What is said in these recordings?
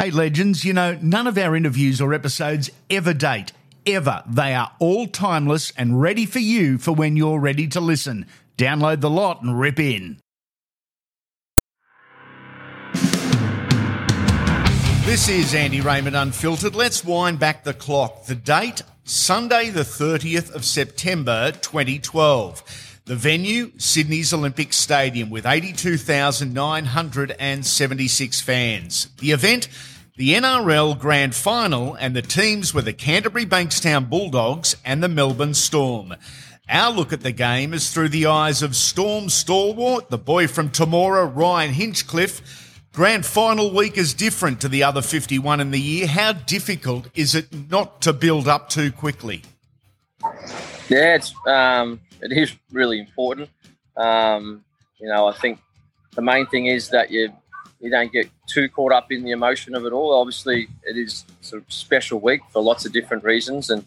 Hey, legends, you know, none of our interviews or episodes ever date. Ever. They are all timeless and ready for you for when you're ready to listen. Download the lot and rip in. This is Andy Raymond Unfiltered. Let's wind back the clock. The date, Sunday, the 30th of September 2012. The venue, Sydney's Olympic Stadium, with 82,976 fans. The event, the NRL Grand Final, and the teams were the Canterbury Bankstown Bulldogs and the Melbourne Storm. Our look at the game is through the eyes of Storm Stalwart, the boy from Temora, Ryan Hinchcliffe. Grand final week is different to the other 51 in the year. How difficult is it not to build up too quickly? Yeah, it's um, it is really important. Um, you know, I think the main thing is that you you don't get too caught up in the emotion of it all. Obviously, it is sort of special week for lots of different reasons, and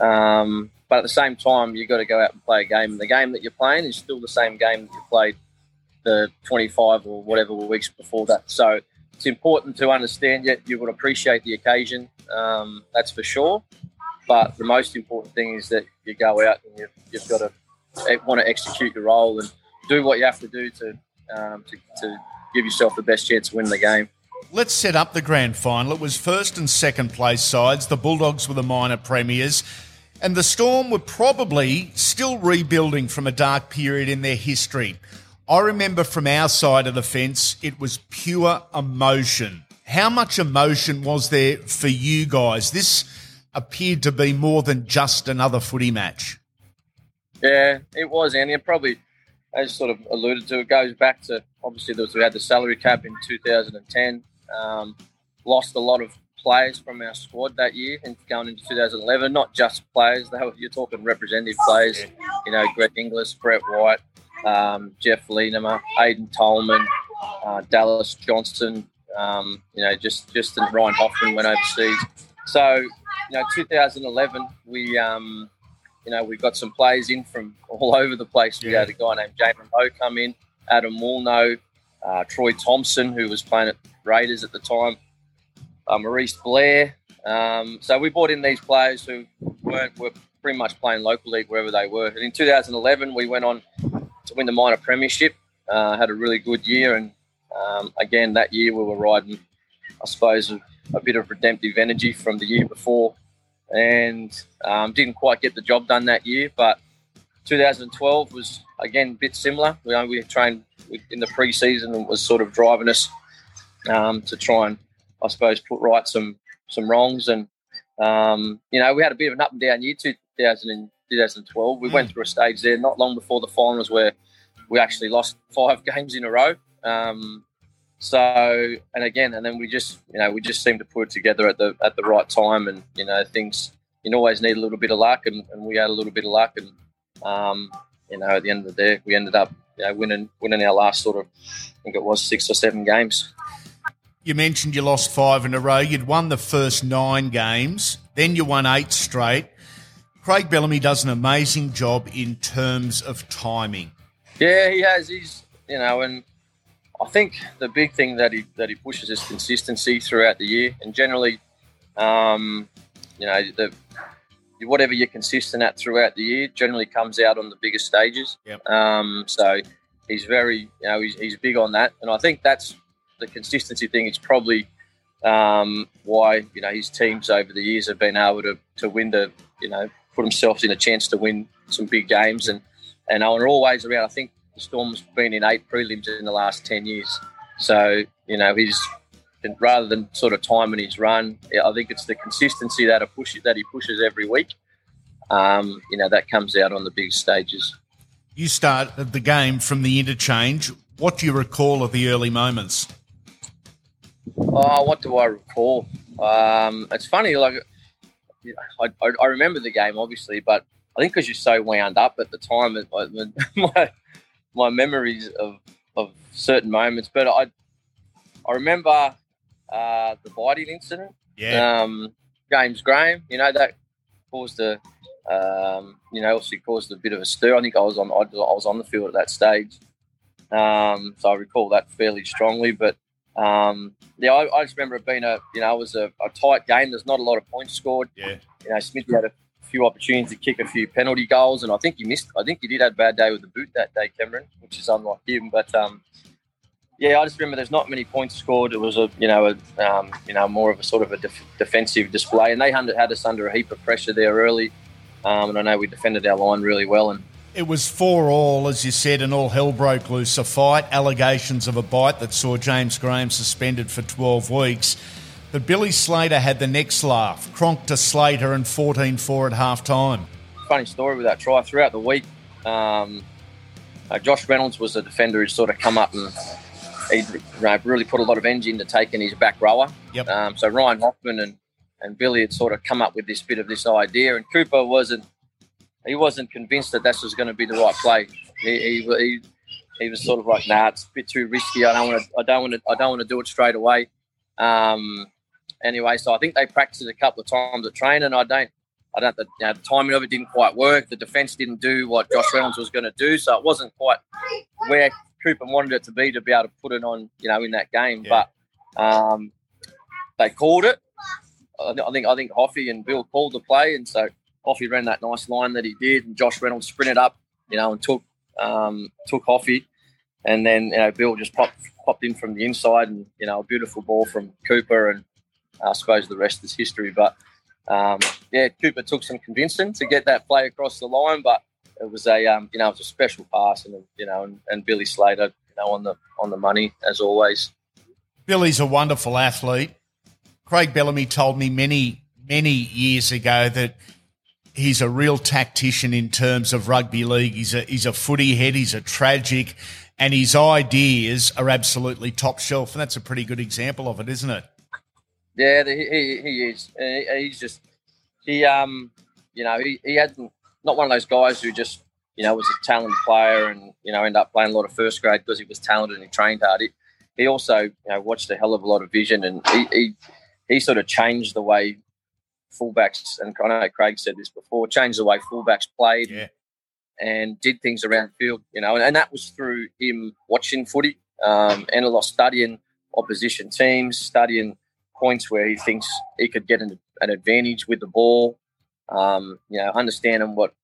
um, but at the same time, you've got to go out and play a game. And the game that you're playing is still the same game that you played the 25 or whatever weeks before that. So it's important to understand that you will appreciate the occasion. Um, that's for sure. But the most important thing is that you go out and you've, you've got to want to execute your role and do what you have to do to, um, to, to give yourself the best chance to win the game. Let's set up the grand final. It was first and second place sides. The Bulldogs were the minor premiers. And the Storm were probably still rebuilding from a dark period in their history. I remember from our side of the fence, it was pure emotion. How much emotion was there for you guys? This appeared to be more than just another footy match. Yeah, it was, Andy. And probably, as sort of alluded to, it goes back to obviously there was, we had the salary cap in 2010. Um, lost a lot of players from our squad that year and going into 2011. Not just players; were, you're talking representative players. You know, Greg Inglis, Brett White, um, Jeff Lima, Aiden Tolman, uh, Dallas Johnson. Um, you know, just just and Ryan Hoffman went overseas. So, you know, 2011 we um, you know, we've got some players in from all over the place. We yeah. had a guy named Jaiman Lowe come in, Adam Woolnough, uh, Troy Thompson, who was playing at Raiders at the time, uh, Maurice Blair. Um, so we brought in these players who weren't were pretty much playing local league wherever they were. And in 2011, we went on to win the minor premiership. Uh, had a really good year, and um, again that year we were riding, I suppose, a, a bit of redemptive energy from the year before and um, didn't quite get the job done that year. But 2012 was again a bit similar. We, we trained in the pre-season and was sort of driving us um, to try and, I suppose, put right some some wrongs. And um, you know, we had a bit of an up and down year 2000 and 2012. We mm. went through a stage there not long before the finals where we actually lost five games in a row. Um, so, and again, and then we just, you know, we just seem to put it together at the at the right time, and you know, things you always need a little bit of luck, and, and we had a little bit of luck, and um, you know, at the end of the day, we ended up, you know, winning winning our last sort of, I think it was six or seven games. You mentioned you lost five in a row. You'd won the first nine games, then you won eight straight. Craig Bellamy does an amazing job in terms of timing. Yeah, he has. He's you know, and I think the big thing that he that he pushes is consistency throughout the year, and generally, um, you know, the whatever you're consistent at throughout the year generally comes out on the biggest stages. Yep. Um, so he's very, you know, he's, he's big on that, and I think that's the consistency thing. It's probably um, why you know his teams over the years have been able to to win the, you know, put themselves in a chance to win some big games, and and are always around. I think the Storm's been in eight prelims in the last 10 years. So, you know, he's rather than sort of timing his run, I think it's the consistency that, push, that he pushes every week. Um, you know, that comes out on the big stages. You start the game from the interchange. What do you recall of the early moments? Oh, what do I recall? Um, it's funny, like I, I, I, remember the game obviously, but I think because you're so wound up at the time, it, my my memories of, of certain moments. But I I remember uh, the biting incident. Yeah. Um, James Graham, you know that caused a um, you know obviously caused a bit of a stir. I think I was on I was on the field at that stage, um, so I recall that fairly strongly. But Um, yeah, I, I, just remember it being a you know it was a, a, tight game. There's not a lot of points scored. Yeah, you know Smithy had a few opportunities to kick a few penalty goals, and I think he missed. I think he did have a bad day with the boot that day, Cameron, which is unlike him. But um, yeah, I just remember there's not many points scored. It was a you know a um, you know more of a sort of a def- defensive display, and they had us under a heap of pressure there early. Um, and I know we defended our line really well, and it was four all, as you said, and all hell broke loose. A fight, allegations of a bite that saw James Graham suspended for 12 weeks. But Billy Slater had the next laugh. Cronk to Slater and 14 4 at half time. Funny story with that try. Throughout the week, um, uh, Josh Reynolds was a defender who sort of come up and he you know, really put a lot of energy into taking his back rower. Yep. Um, so Ryan Hoffman and, and Billy had sort of come up with this bit of this idea, and Cooper wasn't he wasn't convinced that this was going to be the right play. He, he, he, he was sort of like, nah, it's a bit too risky. I don't want to. I don't want to. I don't want to do it straight away. Um, anyway, so I think they practiced a couple of times at training. I don't. I don't. The, you know, the timing of it didn't quite work. The defence didn't do what Josh Reynolds was going to do, so it wasn't quite where Cooper wanted it to be to be able to put it on, you know, in that game. Yeah. But um, they called it. I think I think Hoffy and Bill called the play, and so Hoffy ran that nice line that he did, and Josh Reynolds sprinted up, you know, and took um, took Hoffy, and then you know Bill just popped popped in from the inside, and you know a beautiful ball from Cooper, and I suppose the rest is history. But um, yeah, Cooper took some convincing to get that play across the line, but it was a um, you know it was a special pass, and you know, and, and Billy Slater, you know, on the on the money as always. Billy's a wonderful athlete. Craig Bellamy told me many many years ago that he's a real tactician in terms of rugby league. He's a he's a footy head. He's a tragic, and his ideas are absolutely top shelf. And that's a pretty good example of it, isn't it? Yeah, he, he, he is. He's just he um you know he, he had not one of those guys who just you know was a talented player and you know end up playing a lot of first grade because he was talented and he trained hard. He, he also you know watched a hell of a lot of vision and he, he he sort of changed the way fullbacks, and I know Craig said this before, changed the way fullbacks played yeah. and did things around field, you know, and, and that was through him watching footy um, and a lot studying opposition teams, studying points where he thinks he could get an, an advantage with the ball, um, you know, understanding what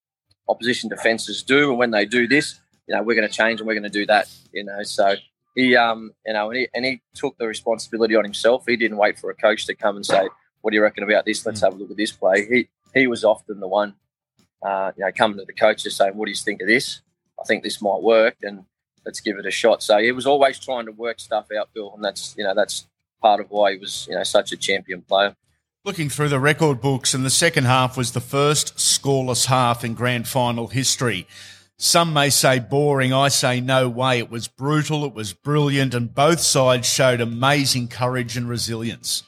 opposition defences do, and when they do this, you know, we're going to change and we're going to do that, you know, so he, um, you know, and he, and he took the responsibility on himself. He didn't wait for a coach to come and say, what do you reckon about this? Let's hmm. have a look at this play. He he was often the one, uh, you know, coming to the coaches saying, what do you think of this? I think this might work, and let's give it a shot. So he was always trying to work stuff out, Bill, and that's you know that's part of why he was, you know, such a champion player. Looking through the record books, and the second half was the first scoreless half in grand final history. Some may say boring. I say no way. It was brutal. It was brilliant. And both sides showed amazing courage and resilience.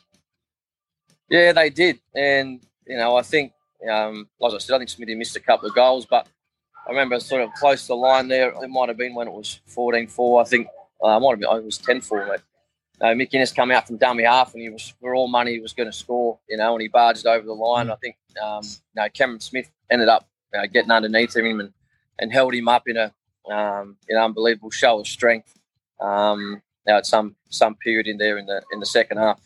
Yeah, they did. And, you know, I think, um, I said, I think Smithy missed a couple of goals, but I remember sort of close to the line there. It might have been when it was 14 4. I think uh, it might have been, oh, it was 10 4 know, Mick Ennis come out from dummy half and he was for all money he was going to score, you know, and he barged over the line. Mm. I think um, you know Cameron Smith ended up uh, getting underneath him and and held him up in a um, an unbelievable show of strength. Um, now at some some period in there in the in the second half.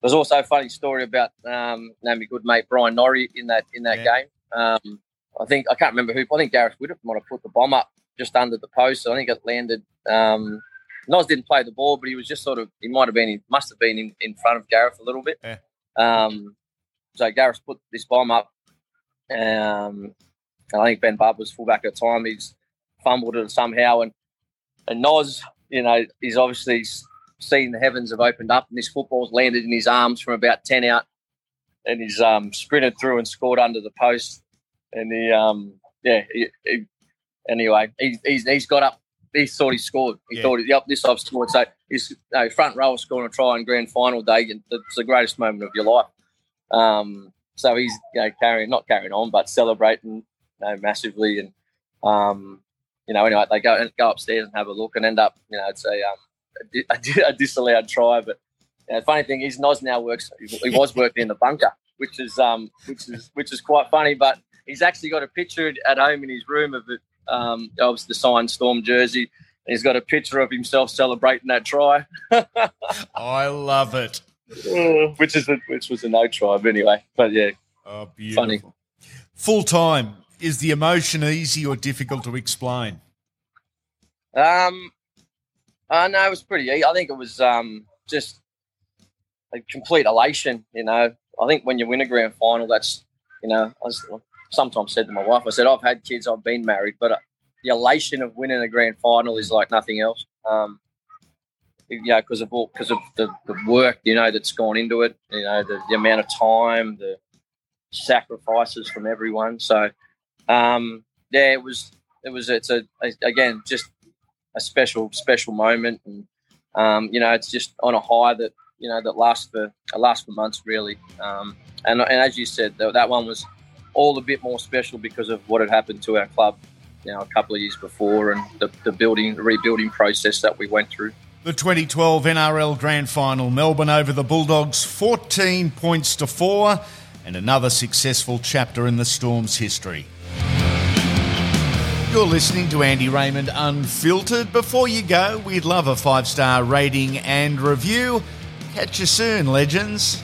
There's also a funny story about um, name good mate Bryan Norrie in that in that yeah. game. Um, I think I can't remember who. I think Gareth Widdop might have put the bomb up just under the post. So I think it landed um, Nos didn't play the ball, but he was just sort of. He might have been. He must have been in, in front of Gareth a little bit. Yeah. Um, so Gareth put this bomb up. Um, and I think Ben Barba was fullback at the time. He's fumbled it somehow, and and Nos, you know, he's obviously seen the heavens have opened up and this football's landed in his arms from about 10 out and he's um, sprinted through and scored under the post. And he, um, yeah, he, he, anyway, he, he's, he's got up. He thought he scored. He yeah. thought, yep, this I've scored. So his you front row scoring a try in grand final day. And it's the greatest moment of your life. Um, so he's you know, carrying, not carrying on, but celebrating you know, massively. And, um, you know, anyway, they go and go upstairs and have a look and end up, you know, it's a, um, a, a disallowed try. But the funny thing is, Nos now works. He was working in the bunker, which is um, which is which is quite funny. But he's actually got a picture at home in his room of it. Um, of the signed Storm jersey, He's got a picture of himself celebrating that try. I love it. which is a, which was a no try, but anyway. But yeah, oh, beautiful. funny. Full time is the emotion easy or difficult to explain? Um, uh, no, it was pretty. I think it was um just a complete elation. You know, I think when you win a grand final, that's you know, I was, sometimes said to my wife, I said, I've had kids, I've been married, but uh, the elation of winning a grand final is like nothing else. Um, yeah, because of all because of the, the work you know that's gone into it. You know, the, the amount of time, the sacrifices from everyone. So, um, yeah, it was it was it's a, a again just a special special moment, and um, you know, it's just on a high that you know that lasts for lasts for months really. Um, and and as you said, that, that one was all a bit more special because of what had happened to our club, you know, a couple of years before, and the, the building the rebuilding process that we went through. The 2012 NRL Grand Final, Melbourne over the Bulldogs, 14 points to four, and another successful chapter in the Storm's history. You're listening to Andy Raymond Unfiltered. Before you go, we'd love a five star rating and review. Catch you soon, legends.